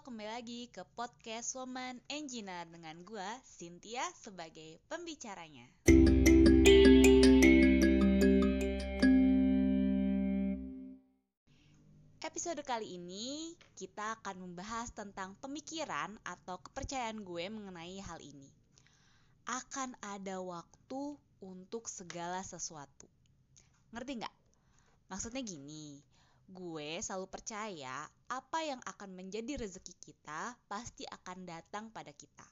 kembali lagi ke podcast Woman Engineer dengan gue, Cynthia, sebagai pembicaranya. Episode kali ini kita akan membahas tentang pemikiran atau kepercayaan gue mengenai hal ini. Akan ada waktu untuk segala sesuatu. Ngerti nggak? Maksudnya gini, gue selalu percaya apa yang akan menjadi rezeki kita pasti akan datang pada kita.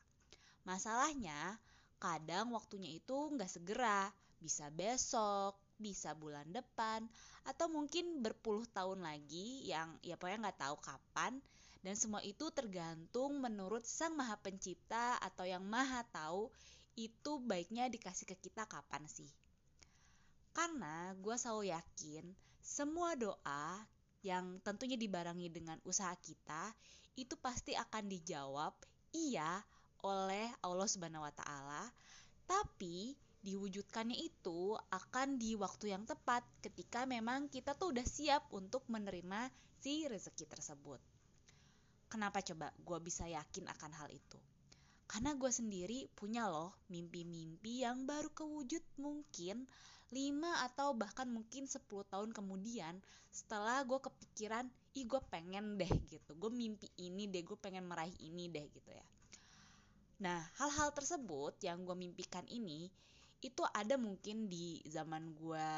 Masalahnya, kadang waktunya itu nggak segera, bisa besok, bisa bulan depan, atau mungkin berpuluh tahun lagi yang ya pokoknya nggak tahu kapan. Dan semua itu tergantung menurut Sang Maha Pencipta atau yang Maha Tahu itu baiknya dikasih ke kita kapan sih. Karena gue selalu yakin semua doa yang tentunya dibarengi dengan usaha kita itu pasti akan dijawab iya oleh Allah Subhanahu wa taala, tapi diwujudkannya itu akan di waktu yang tepat ketika memang kita tuh udah siap untuk menerima si rezeki tersebut. Kenapa coba gue bisa yakin akan hal itu? Karena gue sendiri punya loh mimpi-mimpi yang baru kewujud mungkin 5 atau bahkan mungkin 10 tahun kemudian setelah gue kepikiran ih gue pengen deh gitu. Gue mimpi ini deh gue pengen meraih ini deh gitu ya. Nah hal-hal tersebut yang gue mimpikan ini itu ada mungkin di zaman gue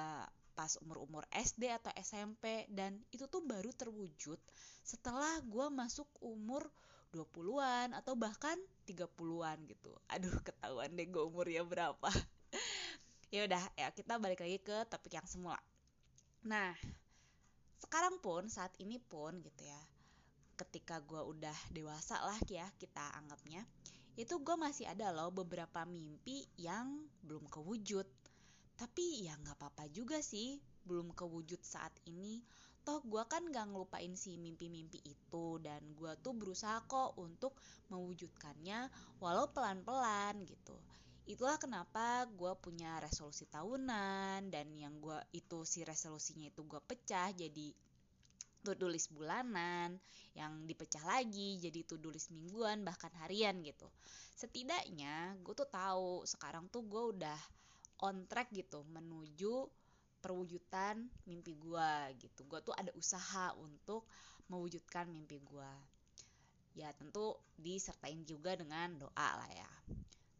pas umur-umur SD atau SMP dan itu tuh baru terwujud setelah gue masuk umur 20-an atau bahkan 30-an gitu. Aduh, ketahuan deh gue umurnya berapa ya udah ya kita balik lagi ke topik yang semula. Nah sekarang pun saat ini pun gitu ya ketika gue udah dewasa lah ya kita anggapnya itu gue masih ada loh beberapa mimpi yang belum kewujud. Tapi ya nggak apa-apa juga sih belum kewujud saat ini. Toh gue kan gak ngelupain si mimpi-mimpi itu dan gue tuh berusaha kok untuk mewujudkannya walau pelan-pelan gitu itulah kenapa gue punya resolusi tahunan dan yang gue itu si resolusinya itu gue pecah jadi to-do list bulanan yang dipecah lagi jadi to-do list mingguan bahkan harian gitu. Setidaknya gue tuh tahu sekarang tuh gue udah on track gitu menuju perwujudan mimpi gue gitu. Gue tuh ada usaha untuk mewujudkan mimpi gue ya tentu disertain juga dengan doa lah ya.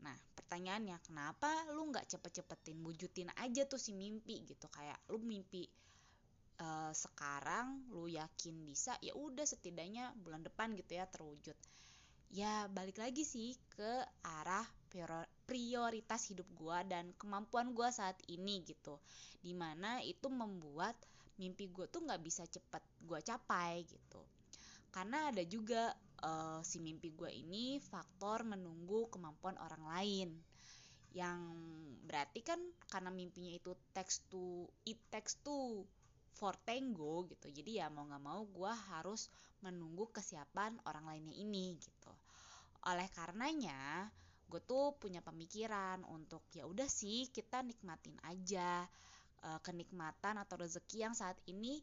Nah, pertanyaannya kenapa lu nggak cepet-cepetin wujudin aja tuh si mimpi gitu kayak lu mimpi uh, sekarang lu yakin bisa ya udah setidaknya bulan depan gitu ya terwujud. Ya balik lagi sih ke arah prioritas hidup gua dan kemampuan gua saat ini gitu. Di mana itu membuat mimpi gue tuh nggak bisa cepet gue capai gitu karena ada juga uh, si mimpi gue ini faktor menunggu kemampuan orang lain. Yang berarti kan karena mimpinya itu text to it text to for tango gitu. Jadi ya mau nggak mau gue harus menunggu kesiapan orang lainnya ini gitu. Oleh karenanya gue tuh punya pemikiran untuk ya udah sih kita nikmatin aja uh, kenikmatan atau rezeki yang saat ini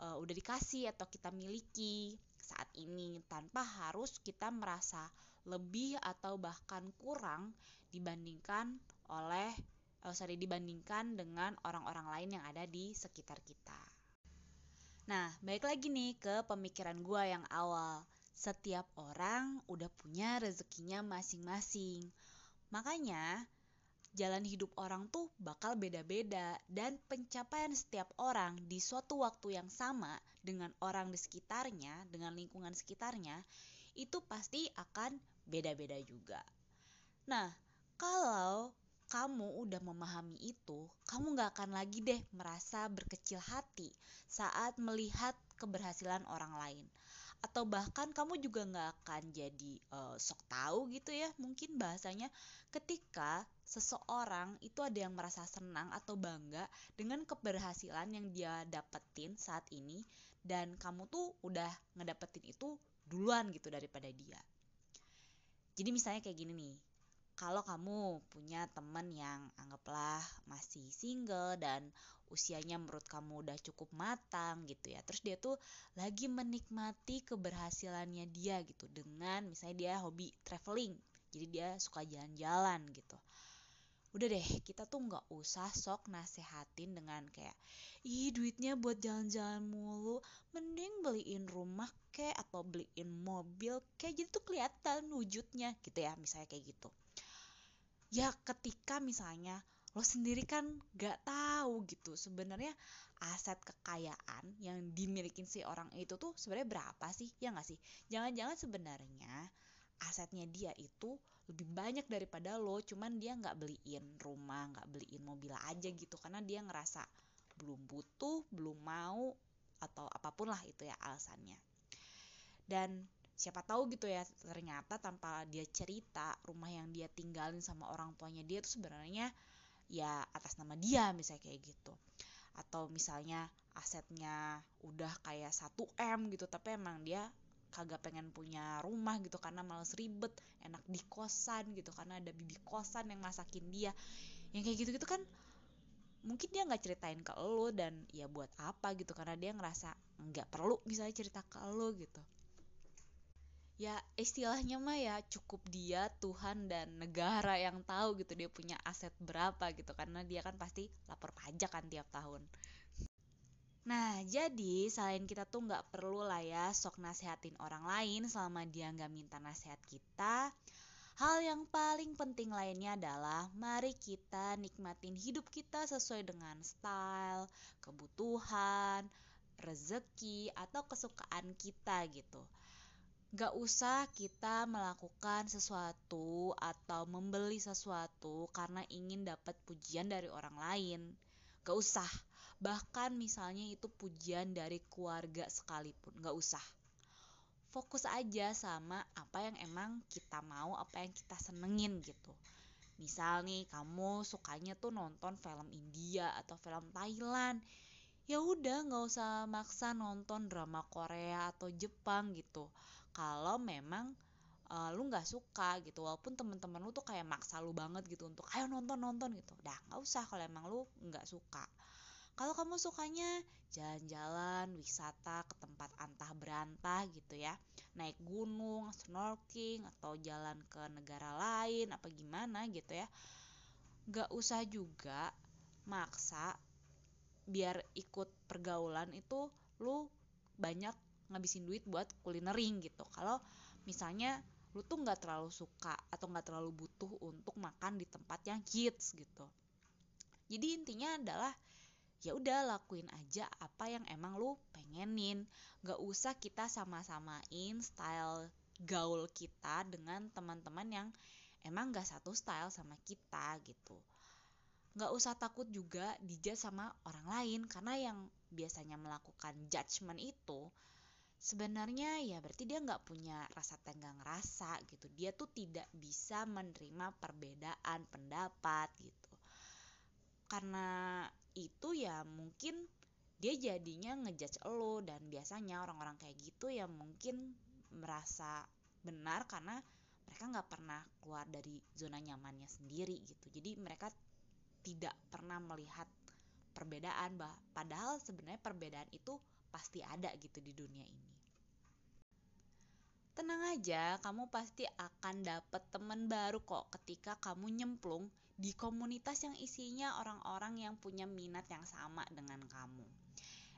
uh, udah dikasih atau kita miliki saat ini tanpa harus kita merasa lebih atau bahkan kurang dibandingkan oleh oh sorry dibandingkan dengan orang-orang lain yang ada di sekitar kita. Nah, baik lagi nih ke pemikiran gue yang awal. Setiap orang udah punya rezekinya masing-masing. Makanya, jalan hidup orang tuh bakal beda-beda dan pencapaian setiap orang di suatu waktu yang sama dengan orang di sekitarnya, dengan lingkungan sekitarnya, itu pasti akan beda-beda juga. Nah, kalau kamu udah memahami itu, kamu gak akan lagi deh merasa berkecil hati saat melihat keberhasilan orang lain. Atau bahkan kamu juga nggak akan jadi uh, sok tahu gitu ya mungkin bahasanya ketika seseorang itu ada yang merasa senang atau bangga dengan keberhasilan yang dia dapetin saat ini dan kamu tuh udah ngedapetin itu duluan gitu daripada dia. Jadi misalnya kayak gini nih kalau kamu punya teman yang anggaplah masih single dan usianya menurut kamu udah cukup matang gitu ya terus dia tuh lagi menikmati keberhasilannya dia gitu dengan misalnya dia hobi traveling jadi dia suka jalan-jalan gitu. Udah deh kita tuh nggak usah sok nasehatin dengan kayak ih duitnya buat jalan-jalan mulu mending beliin rumah kek atau beliin mobil kayak jadi tuh kelihatan wujudnya gitu ya misalnya kayak gitu ya ketika misalnya lo sendiri kan gak tahu gitu sebenarnya aset kekayaan yang dimiliki si orang itu tuh sebenarnya berapa sih? Ya nggak sih? Jangan-jangan sebenarnya asetnya dia itu lebih banyak daripada lo cuman dia nggak beliin rumah nggak beliin mobil aja gitu karena dia ngerasa belum butuh belum mau atau apa pun lah itu ya alasannya. Dan siapa tahu gitu ya ternyata tanpa dia cerita rumah yang dia tinggalin sama orang tuanya dia tuh sebenarnya ya atas nama dia misalnya kayak gitu. Atau misalnya asetnya udah kayak 1 M gitu tapi emang dia kagak pengen punya rumah gitu karena males ribet enak di kosan gitu karena ada bibi kosan yang masakin dia. Yang kayak gitu gitu kan mungkin dia nggak ceritain ke lo dan ya buat apa gitu karena dia ngerasa nggak perlu misalnya cerita ke lo gitu ya istilahnya mah ya cukup dia Tuhan dan negara yang tahu gitu dia punya aset berapa gitu karena dia kan pasti lapor pajak kan tiap tahun Nah, jadi selain kita tuh nggak perlu lah ya sok nasehatin orang lain selama dia nggak minta nasihat kita. Hal yang paling penting lainnya adalah mari kita nikmatin hidup kita sesuai dengan style, kebutuhan, rezeki, atau kesukaan kita gitu gak usah kita melakukan sesuatu atau membeli sesuatu karena ingin dapat pujian dari orang lain. Gak usah. Bahkan misalnya itu pujian dari keluarga sekalipun, gak usah. Fokus aja sama apa yang emang kita mau, apa yang kita senengin gitu. Misal nih kamu sukanya tuh nonton film India atau film Thailand. Ya udah nggak usah maksa nonton drama Korea atau Jepang gitu. Kalau memang uh, lu nggak suka gitu walaupun temen-temen lu tuh kayak maksa lu banget gitu untuk ayo nonton nonton gitu. Dah nggak usah kalau emang lu nggak suka. Kalau kamu sukanya jalan-jalan wisata ke tempat antah berantah gitu ya naik gunung snorkeling atau jalan ke negara lain apa gimana gitu ya nggak usah juga maksa biar ikut pergaulan itu lu banyak ngabisin duit buat kulinering gitu. Kalau misalnya lu tuh nggak terlalu suka atau nggak terlalu butuh untuk makan di tempat yang hits gitu. Jadi intinya adalah ya udah lakuin aja apa yang emang lu pengenin. Nggak usah kita sama-samain style gaul kita dengan teman-teman yang emang gak satu style sama kita gitu nggak usah takut juga dijudge sama orang lain karena yang biasanya melakukan judgement itu sebenarnya ya berarti dia nggak punya rasa tenggang rasa gitu. Dia tuh tidak bisa menerima perbedaan pendapat gitu. Karena itu ya mungkin dia jadinya ngejudge lo dan biasanya orang-orang kayak gitu ya mungkin merasa benar karena mereka nggak pernah keluar dari zona nyamannya sendiri gitu. Jadi mereka tidak pernah melihat perbedaan bah padahal sebenarnya perbedaan itu pasti ada gitu di dunia ini. Tenang aja, kamu pasti akan dapet temen baru kok ketika kamu nyemplung di komunitas yang isinya orang-orang yang punya minat yang sama dengan kamu.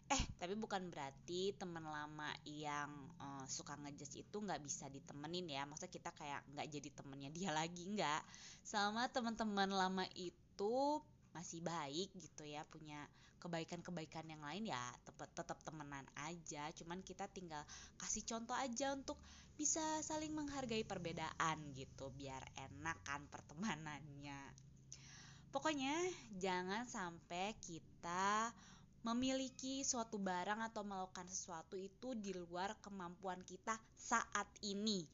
Eh, tapi bukan berarti temen lama yang uh, suka ngejudge itu nggak bisa ditemenin ya. Maksudnya kita kayak nggak jadi temennya dia lagi nggak. Sama teman-teman lama itu masih baik gitu ya punya kebaikan-kebaikan yang lain ya tetap tetap temenan aja. Cuman kita tinggal kasih contoh aja untuk bisa saling menghargai perbedaan gitu biar enak kan pertemanannya. Pokoknya jangan sampai kita memiliki suatu barang atau melakukan sesuatu itu di luar kemampuan kita saat ini.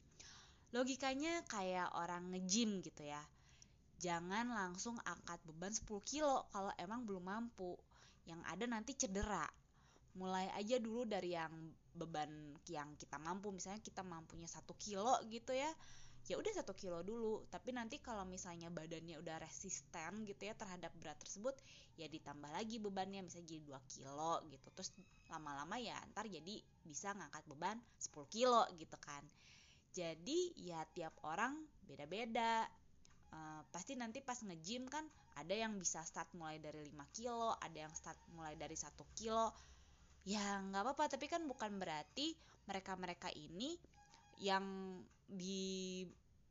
Logikanya kayak orang nge-gym gitu ya jangan langsung angkat beban 10 kilo kalau emang belum mampu. Yang ada nanti cedera. Mulai aja dulu dari yang beban yang kita mampu. Misalnya kita mampunya satu kilo gitu ya ya udah satu kilo dulu. Tapi nanti kalau misalnya badannya udah resisten gitu ya terhadap berat tersebut ya ditambah lagi bebannya. Misalnya jadi 2 kilo gitu. Terus lama-lama ya ntar jadi bisa ngangkat beban 10 kilo gitu kan. Jadi ya tiap orang beda-beda uh, pasti nanti pas nge-gym kan ada yang bisa start mulai dari 5 kilo ada yang start mulai dari satu kilo. Ya nggak apa-apa tapi kan bukan berarti mereka-mereka ini yang di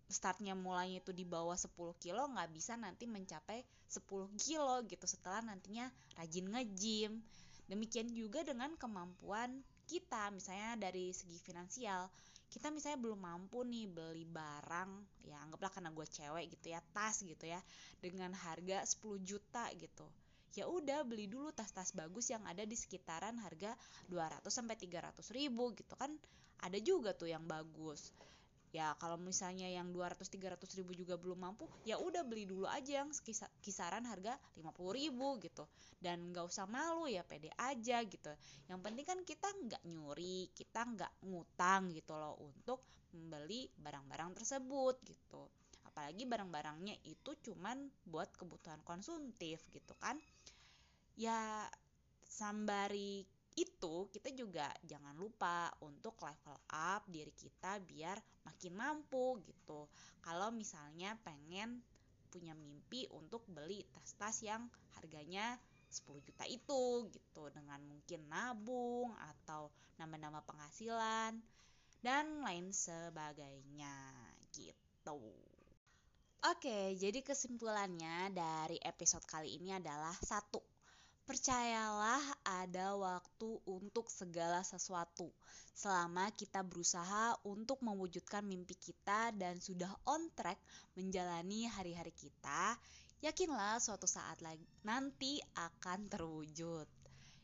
startnya mulainya itu di bawah 10 kilo nggak bisa nanti mencapai 10 kilo gitu setelah nantinya rajin nge-gym. Demikian juga dengan kemampuan kita misalnya dari segi finansial kita misalnya belum mampu nih beli barang ya anggaplah karena gue cewek gitu ya tas gitu ya dengan harga 10 juta gitu. Ya udah beli dulu tas-tas bagus yang ada di sekitaran harga 200 sampai 300 ribu gitu kan. Ada juga tuh yang bagus ya kalau misalnya yang 200-300 ribu juga belum mampu ya udah beli dulu aja yang kisaran harga 50 ribu gitu. Dan nggak usah malu ya pede aja gitu. Yang penting kan kita nggak nyuri kita nggak ngutang gitu loh untuk membeli barang-barang tersebut gitu. Apalagi barang-barangnya itu cuman buat kebutuhan konsumtif gitu kan. Ya sambari itu kita juga jangan lupa untuk level up diri kita biar makin mampu gitu. Kalau misalnya pengen punya mimpi untuk beli tas-tas yang harganya 10 juta itu gitu dengan mungkin nabung atau nama-nama penghasilan dan lain sebagainya gitu. Oke, jadi kesimpulannya dari episode kali ini adalah satu Percayalah ada untuk segala sesuatu. Selama kita berusaha untuk mewujudkan mimpi kita dan sudah on track menjalani hari-hari kita, yakinlah suatu saat lagi nanti akan terwujud.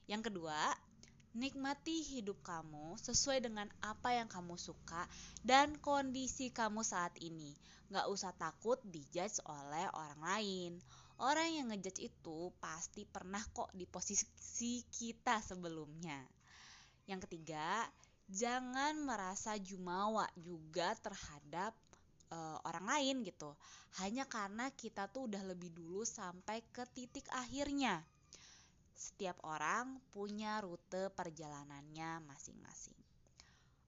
Yang kedua, nikmati hidup kamu sesuai dengan apa yang kamu suka dan kondisi kamu saat ini. Gak usah takut dijudge oleh orang lain orang yang ngejudge itu pasti pernah kok di posisi kita sebelumnya. Yang ketiga, jangan merasa jumawa juga terhadap uh, orang lain gitu. Hanya karena kita tuh udah lebih dulu sampai ke titik akhirnya. Setiap orang punya rute perjalanannya masing-masing.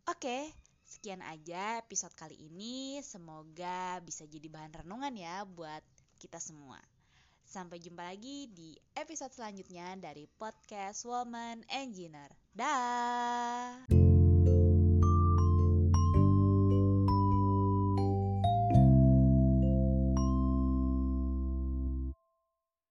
Oke, sekian aja episode kali ini. Semoga bisa jadi bahan renungan ya buat kita semua. Sampai jumpa lagi di episode selanjutnya dari podcast Woman Engineer. Dah.